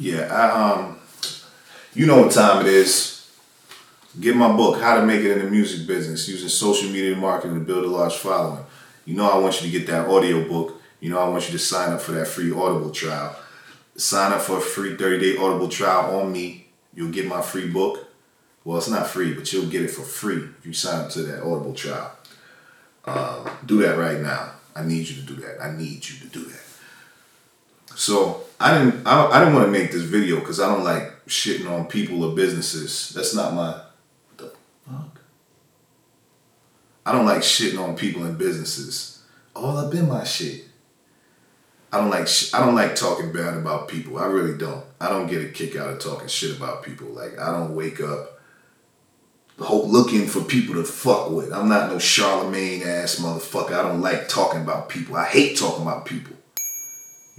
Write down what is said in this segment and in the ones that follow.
Yeah, I, um, you know what time it is. Get my book, How to Make It in the Music Business, using social media marketing to build a large following. You know I want you to get that audio book. You know I want you to sign up for that free Audible trial. Sign up for a free 30-day Audible trial on me. You'll get my free book. Well, it's not free, but you'll get it for free if you sign up to that Audible trial. Uh, do that right now. I need you to do that. I need you to do that. So I didn't I, I didn't want to make this video because I don't like shitting on people or businesses. That's not my what the fuck. I don't like shitting on people and businesses. All up in my shit. I don't like sh- I don't like talking bad about people. I really don't. I don't get a kick out of talking shit about people. Like I don't wake up hope looking for people to fuck with. I'm not no Charlemagne ass motherfucker. I don't like talking about people. I hate talking about people.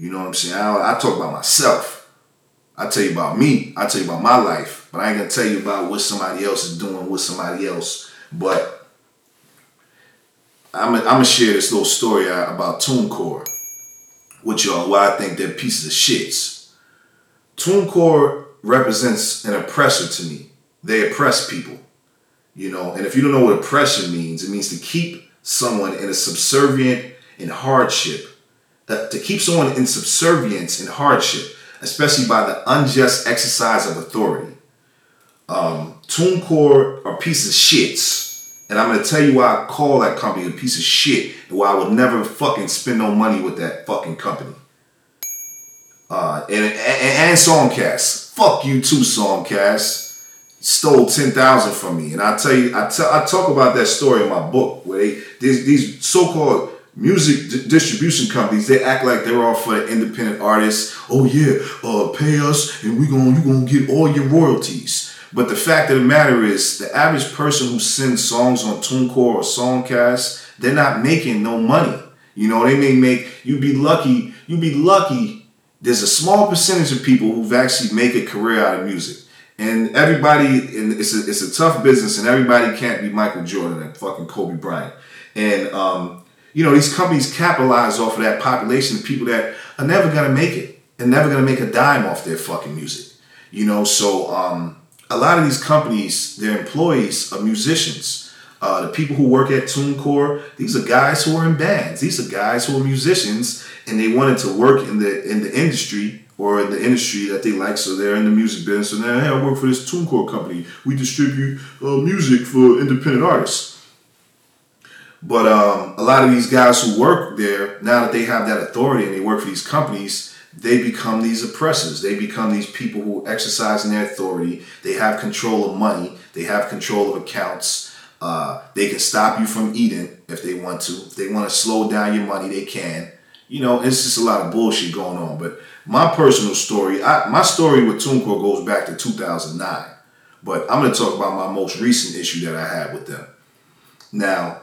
You know what I'm saying? I, I talk about myself. I tell you about me. I tell you about my life. But I ain't gonna tell you about what somebody else is doing with somebody else. But I'm gonna share this little story about TuneCore with y'all. Why I think they're pieces of shits. TuneCore represents an oppressor to me. They oppress people. You know, and if you don't know what oppression means, it means to keep someone in a subservient in hardship. Uh, to keep someone in subservience and hardship, especially by the unjust exercise of authority. Um, TuneCore are pieces of shits. And I'm gonna tell you why I call that company a piece of shit and why I would never fucking spend no money with that fucking company. Uh, and, and, and Songcast. Fuck you too, Songcast stole ten thousand from me, and I tell you, I tell, I talk about that story in my book where they these, these so-called music d- distribution companies they act like they're all for the independent artists. Oh yeah, uh, pay us, and we gonna you gonna get all your royalties. But the fact of the matter is, the average person who sends songs on TuneCore or Songcast, they're not making no money. You know, they may make you'd be lucky. you'd be lucky. There's a small percentage of people who've actually make a career out of music and everybody, and it's a, it's a tough business, and everybody can't be Michael Jordan and fucking Kobe Bryant. And, um, you know, these companies capitalize off of that population of people that are never to make it and never to make a dime off their fucking music. You know, so um, a lot of these companies, their employees are musicians. Uh, the people who work at TuneCore, these are guys who are in bands. These are guys who are musicians, and they wanted to work in the in the industry or in the industry that they like. So they're in the music business, and then hey, I work for this TuneCore company. We distribute uh, music for independent artists. But um, a lot of these guys who work there, now that they have that authority and they work for these companies, they become these oppressors. They become these people who exercise their authority. They have control of money. They have control of accounts. Uh, they can stop you from eating if they want to. If they want to slow down your money, they can. You know, it's just a lot of bullshit going on. But my personal story, I, my story with TuneCore goes back to 2009. But I'm going to talk about my most recent issue that I had with them. Now,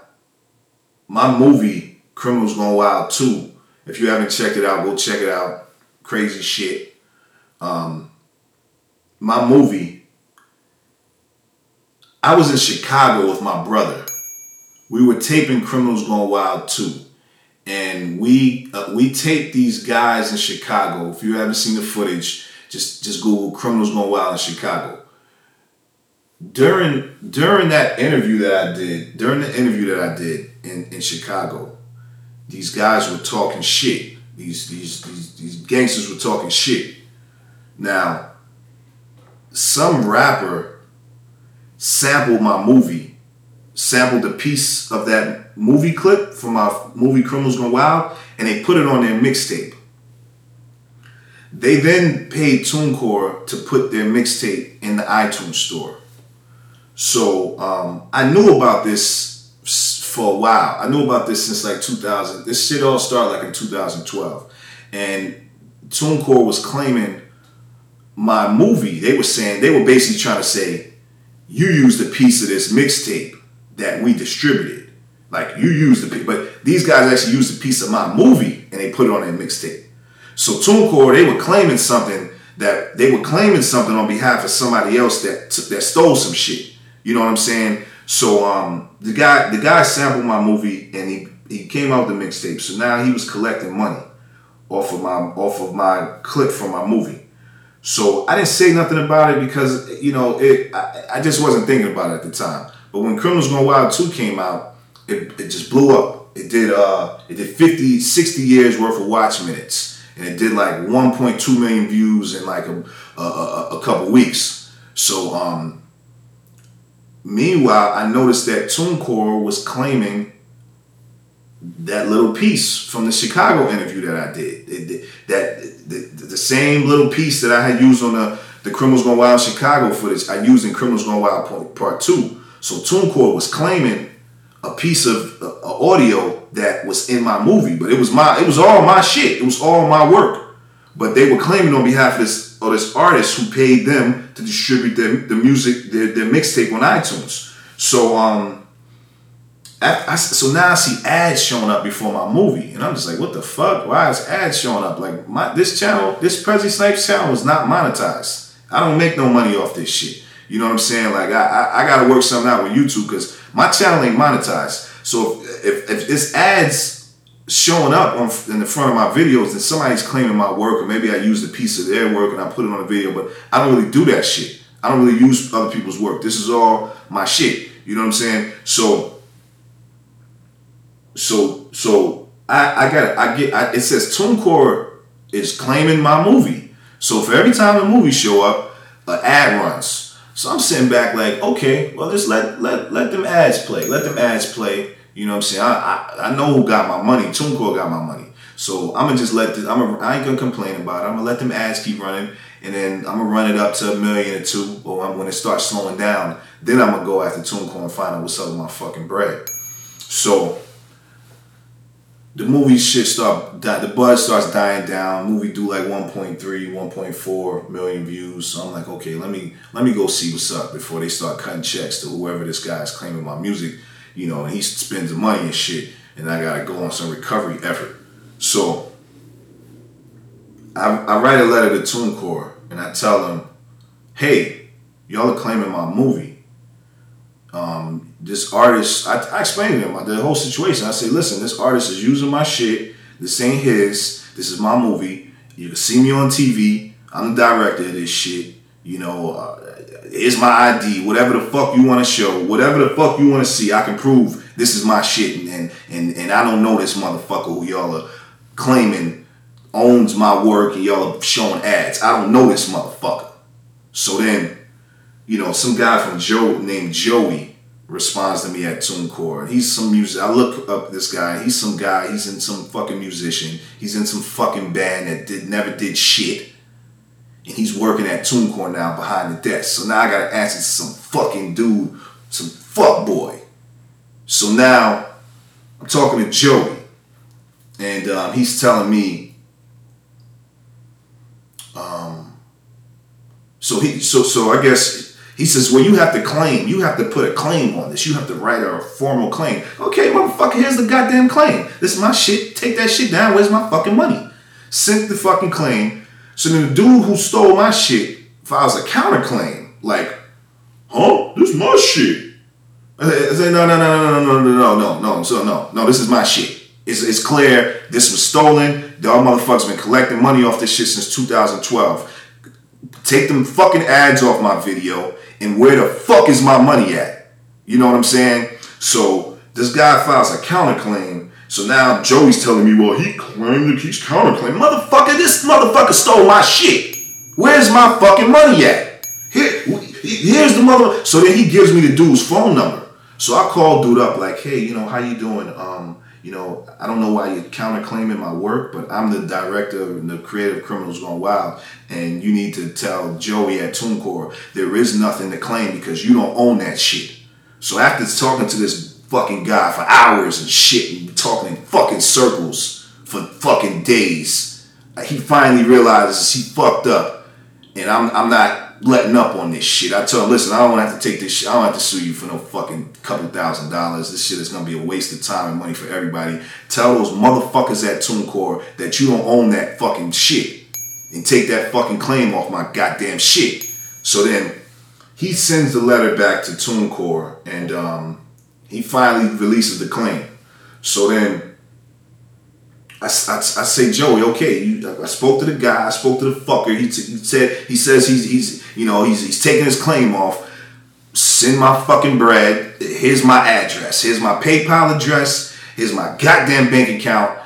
my movie, Criminals Gone Wild 2, if you haven't checked it out, go check it out. Crazy shit. Um, my movie, I was in Chicago with my brother. We were taping Criminals Gone Wild 2 and we uh, we take these guys in Chicago. If you haven't seen the footage, just just Google "criminals Gone wild in Chicago." During during that interview that I did, during the interview that I did in, in Chicago, these guys were talking shit. These these these these gangsters were talking shit. Now, some rapper sampled my movie sampled a piece of that movie clip from my movie Criminals Gone Wild and they put it on their mixtape. They then paid TuneCore to put their mixtape in the iTunes store. So um, I knew about this for a while. I knew about this since like 2000. This shit all started like in 2012. And TuneCore was claiming my movie. They were saying, they were basically trying to say, you used a piece of this mixtape that we distributed. Like you used the piece, but these guys actually used a piece of my movie and they put it on their mixtape. So TuneCore, they were claiming something that they were claiming something on behalf of somebody else that that stole some shit. You know what I'm saying? So um, the guy the guy sampled my movie and he he came out with the mixtape. So now he was collecting money off of my off of my clip from my movie. So I didn't say nothing about it because you know it. I, I just wasn't thinking about it at the time. But when Criminals Gone Wild 2 came out, it, it just blew up. It did uh it did 50, 60 years worth of watch minutes. And it did like 1.2 million views in like a, a, a, a couple weeks. So um meanwhile, I noticed that TuneCore was claiming that little piece from the Chicago interview that I did. It, that the, the, same little piece that I had used on the the Criminals Gone Wild Chicago footage, I used in Criminals Gone Wild Part, part Two. So TuneCore was claiming a piece of uh, audio that was in my movie, but it was my it was all my shit. It was all my work. But they were claiming on behalf of this or this artist who paid them to distribute their the music, their, their mixtape on iTunes. So um I, I, so now I see ads showing up before my movie, and I'm just like, what the fuck? Why is ads showing up? Like my this channel, this Prezi Snipes channel is not monetized. I don't make no money off this shit. You know what I'm saying? Like I, I, I gotta work something out with YouTube because my channel ain't monetized. So if if, if it's ads showing up on, in the front of my videos, and somebody's claiming my work, or maybe I used a piece of their work and I put it on a video. But I don't really do that shit. I don't really use other people's work. This is all my shit. You know what I'm saying? So so so I I got I get I, it says TuneCore is claiming my movie. So for every time a movie show up, an ad runs. So I'm sitting back like, okay, well just let let let them ads play. Let them ads play. You know what I'm saying? I I, I know who got my money. TuneCore got my money. So I'm gonna just let this. I'm a, I ain't gonna complain about it. I'm gonna let them ads keep running, and then I'm gonna run it up to a million or two. Or when it starts slowing down, then I'm gonna go after TuneCore and find out what's up with my fucking bread. So the movie shit start the buzz starts dying down. Movie do like 1.3, 1.4 million views. So I'm like, okay, let me let me go see what's up before they start cutting checks to whoever this guy is claiming my music, you know, and he spends the money and shit, and I gotta go on some recovery effort. So I, I write a letter to TuneCore and I tell them, hey, y'all are claiming my movie um, this artist, I, I explained to him the whole situation. I say, listen, this artist is using my shit. This ain't his. This is my movie. You can see me on TV. I'm the director of this shit. You know, uh, here's my ID. Whatever the fuck you want to show, whatever the fuck you want to see, I can prove this is my shit. And, and and I don't know this motherfucker who y'all are claiming owns my work and y'all are showing ads. I don't know this motherfucker. So then you know, some guy from Joe named Joey responds to me at TuneCore. He's some music. I look up this guy. He's some guy. He's in some fucking musician. He's in some fucking band that did never did shit. And he's working at TuneCore now behind the desk. So now I gotta answer to some fucking dude, some fuck boy. So now I'm talking to Joey, and um, he's telling me, um, so he so so I guess he says, well, you have to claim. You have to put a claim on this. You have to write a formal claim. Okay, motherfucker, here's the goddamn claim. This is my shit. Take that shit down. Where's my fucking money? Sent the fucking claim. So then the dude who stole my shit files a counterclaim. Like, huh? This is my shit. I say, no, no, no, no, no, no, no, no, no, no, so no, no, no, this is my shit. It's, it's clear this was stolen. Y'all motherfuckers been collecting money off this shit since 2012. Take them fucking ads off my video and where the fuck is my money at? You know what I'm saying? So this guy files a counterclaim. So now Joey's telling me, well, he claimed that he's counterclaiming. Motherfucker, this motherfucker stole my shit. Where's my fucking money at? Here, here's the mother. So then he gives me the dude's phone number. So I call dude up like, hey, you know, how you doing? Um, you know, I don't know why you're counterclaiming my work, but I'm the director and the creative criminals gone wild, and you need to tell Joey at TuneCore there is nothing to claim because you don't own that shit. So after talking to this fucking guy for hours and shit and talking in fucking circles for fucking days, he finally realizes he fucked up, and I'm I'm not letting up on this shit. I tell him, listen, I don't want to have to take this shit. I don't have to sue you for no fucking couple thousand dollars. This shit is gonna be a waste of time and money for everybody. Tell those motherfuckers at TuneCore that you don't own that fucking shit. And take that fucking claim off my goddamn shit. So then he sends the letter back to TuneCore and um, he finally releases the claim. So then I, I, I say, Joey, okay, you, I spoke to the guy, I spoke to the fucker. He, t- he said, he says he's, he's, you know, he's, he's taking his claim off. Send my fucking bread. Here's my address. Here's my PayPal address. Here's my goddamn bank account.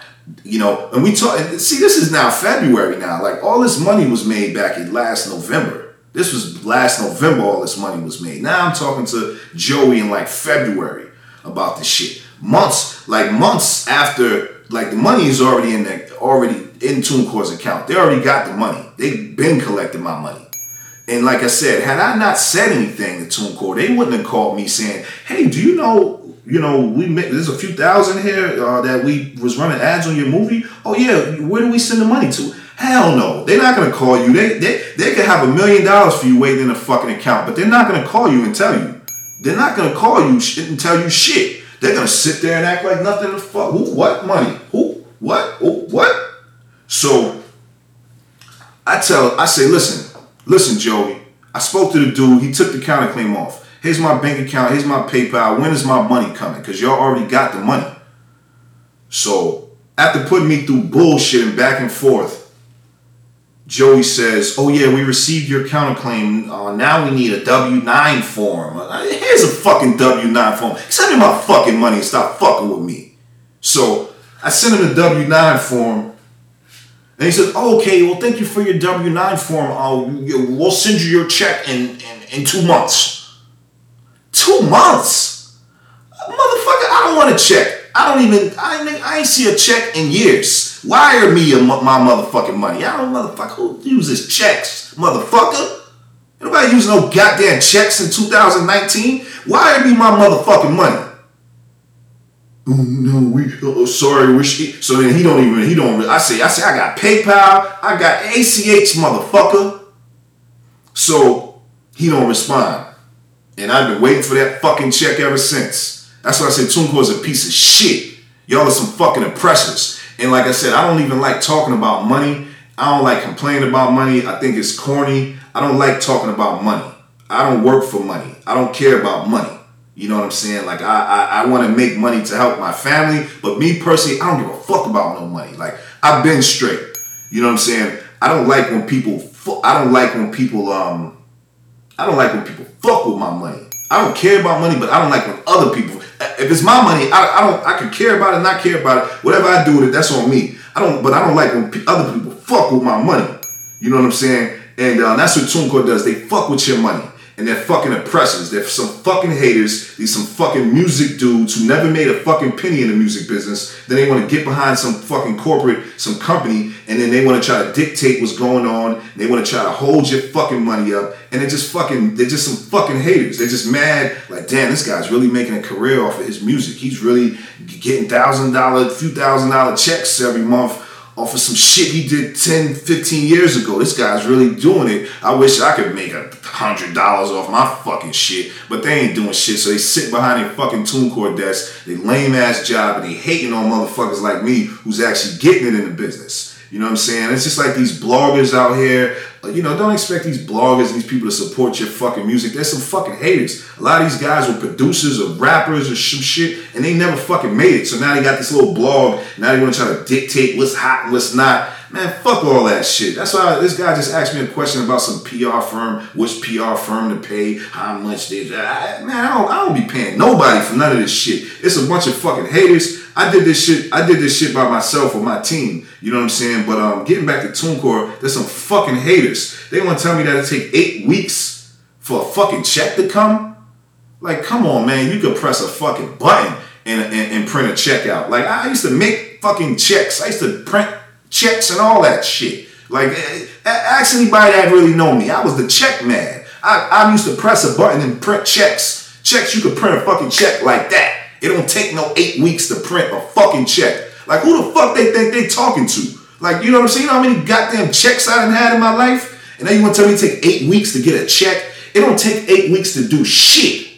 You know, and we talk. See, this is now February now. Like all this money was made back in last November. This was last November. All this money was made. Now I'm talking to Joey in like February about this shit. Months, like months after like the money is already in there, already in TuneCore's account. They already got the money. They've been collecting my money. And like I said, had I not said anything to TuneCore, they wouldn't have called me saying, "Hey, do you know, you know, we make, there's a few thousand here uh, that we was running ads on your movie. Oh yeah, where do we send the money to?" Hell no, they're not gonna call you. They they they could have a million dollars for you waiting in a fucking account, but they're not gonna call you and tell you. They're not gonna call you shit and tell you shit. They're gonna sit there and act like nothing the fuck. Who? What money? Who? What? Who, what? So I tell, I say, listen, listen, Joey. I spoke to the dude. He took the counterclaim off. Here's my bank account. Here's my PayPal. When is my money coming? Because y'all already got the money. So after putting me through bullshit and back and forth, Joey says, "Oh yeah, we received your counterclaim. Uh, now we need a W nine form. Uh, here's a fucking W nine form. Send me my fucking money and stop fucking with me." So I sent him the W nine form, and he said, oh, "Okay, well, thank you for your W nine form. We'll send you your check in, in in two months." Two months, motherfucker! I don't want a check. I don't even, I ain't, I ain't see a check in years. Wire me a, my motherfucking money. I don't motherfucker who uses checks, motherfucker. Nobody using no goddamn checks in 2019. Wire me my motherfucking money. Oh no, we oh, sorry, wish so then he don't even he don't I say I say I got PayPal, I got ACH motherfucker. So he don't respond. And I've been waiting for that fucking check ever since. That's why I say TuneCore is a piece of shit. Y'all are some fucking oppressors. And like I said, I don't even like talking about money. I don't like complaining about money. I think it's corny. I don't like talking about money. I don't work for money. I don't care about money. You know what I'm saying? Like I I, I want to make money to help my family, but me personally, I don't give a fuck about no money. Like I've been straight. You know what I'm saying? I don't like when people. I don't like when people. Um. I don't like when people fuck with my money. I don't care about money, but I don't like when other people if it's my money, I, I don't. I can care about it, not care about it. Whatever I do with it, that's on me. I don't. But I don't like when other people fuck with my money. You know what I'm saying? And uh, that's what TuneCore does. They fuck with your money and they're fucking oppressors. They're some fucking haters. These some fucking music dudes who never made a fucking penny in the music business. Then they want to get behind some fucking corporate, some company, and then they want to try to dictate what's going on. They want to try to hold your fucking money up, and they're just fucking. They're just some fucking haters. They're just mad. Like, damn, this guy's really making a career off of his music. He's really getting thousand dollar, few thousand dollar checks every month off of some shit he did 10, 15 years ago. This guy's really doing it. I wish I could make a hundred dollars off my fucking shit, but they ain't doing shit. So they sit behind their fucking TuneCore desk, they lame ass job, and they hating on motherfuckers like me who's actually getting it in the business. You know what I'm saying? It's just like these bloggers out here. You know, don't expect these bloggers these people to support your fucking music. There's some fucking haters. A lot of these guys were producers or rappers or some shit, and they never fucking made it. So now they got this little blog. Now they want to try to dictate what's hot and what's not. Man, fuck all that shit. That's why this guy just asked me a question about some PR firm, which PR firm to pay, how much they. I, man, I don't, I don't be paying nobody for none of this shit. It's a bunch of fucking haters. I did this shit. I did this shit by myself with my team. You know what I'm saying? But um, getting back to TuneCore, there's some fucking haters. They want to tell me that it take eight weeks for a fucking check to come. Like, come on, man. You could press a fucking button and, and, and print a check out. Like, I used to make fucking checks. I used to print checks and all that shit. Like, eh, eh, ask anybody that really know me. I was the check man. I, I used to press a button and print checks. Checks, you could print a fucking check like that. It don't take no eight weeks to print a fucking check. Like, who the fuck they think they talking to? Like, you know what I'm saying? You know how many goddamn checks I done had in my life? And now you want to tell me it take eight weeks to get a check? It don't take eight weeks to do shit.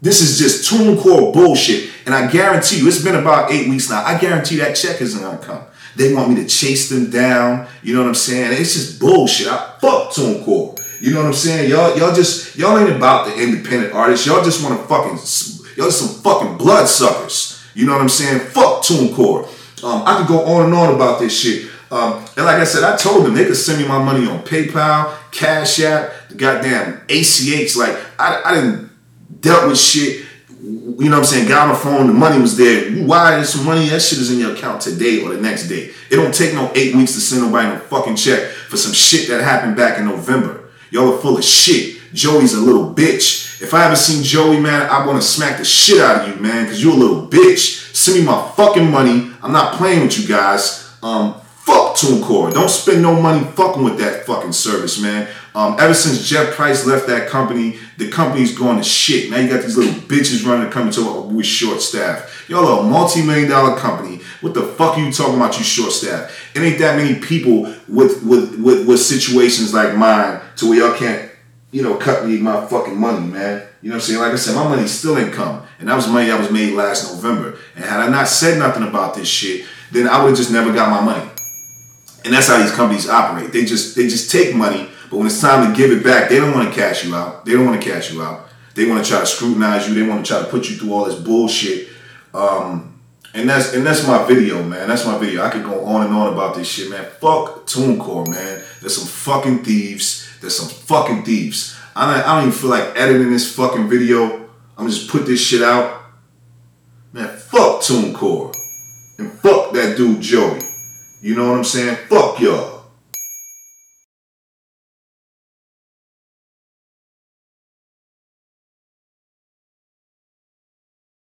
This is just TuneCore bullshit. And I guarantee you, it's been about eight weeks now. I guarantee that check isn't gonna come. They want me to chase them down. You know what I'm saying? It's just bullshit. I fuck TuneCore. You know what I'm saying? Y'all, y'all just y'all ain't about the independent artists. Y'all just want to fucking y'all some fucking bloodsuckers. You know what I'm saying? Fuck TuneCore. Um, I could go on and on about this shit. Um, and like I said, I told them they could send me my money on PayPal, Cash App, the goddamn ACH. Like I, I didn't dealt with shit. You know what I'm saying? Got on the phone, the money was there. You wired some money, that shit is in your account today or the next day. It don't take no eight weeks to send nobody no fucking check for some shit that happened back in November. Y'all are full of shit. Joey's a little bitch. If I haven't seen Joey, man, I want to smack the shit out of you, man, because you're a little bitch. Send me my fucking money. I'm not playing with you guys. Um, fuck TuneCore. Don't spend no money fucking with that fucking service, man. Um, ever since Jeff Price left that company, the company's going to shit. Now you got these little bitches running the company to with short staff. Y'all a multi-million dollar company. What the fuck are you talking about, you short staff? It ain't that many people with with with, with situations like mine to where y'all can't, you know, cut me my fucking money, man. You know what I'm saying? Like I said, my money still ain't come. And that was money that was made last November. And had I not said nothing about this shit, then I would have just never got my money. And that's how these companies operate. They just they just take money, but when it's time to give it back, they don't want to cash you out. They don't want to cash you out. They want to try to scrutinize you. They want to try to put you through all this bullshit. Um, and that's and that's my video, man. That's my video. I could go on and on about this shit, man. Fuck TuneCore, man. There's some fucking thieves. There's some fucking thieves. I don't, I don't even feel like editing this fucking video. I'm just put this shit out. Man, fuck TuneCore. And fuck that dude Joey. You know what I'm saying? Fuck y'all.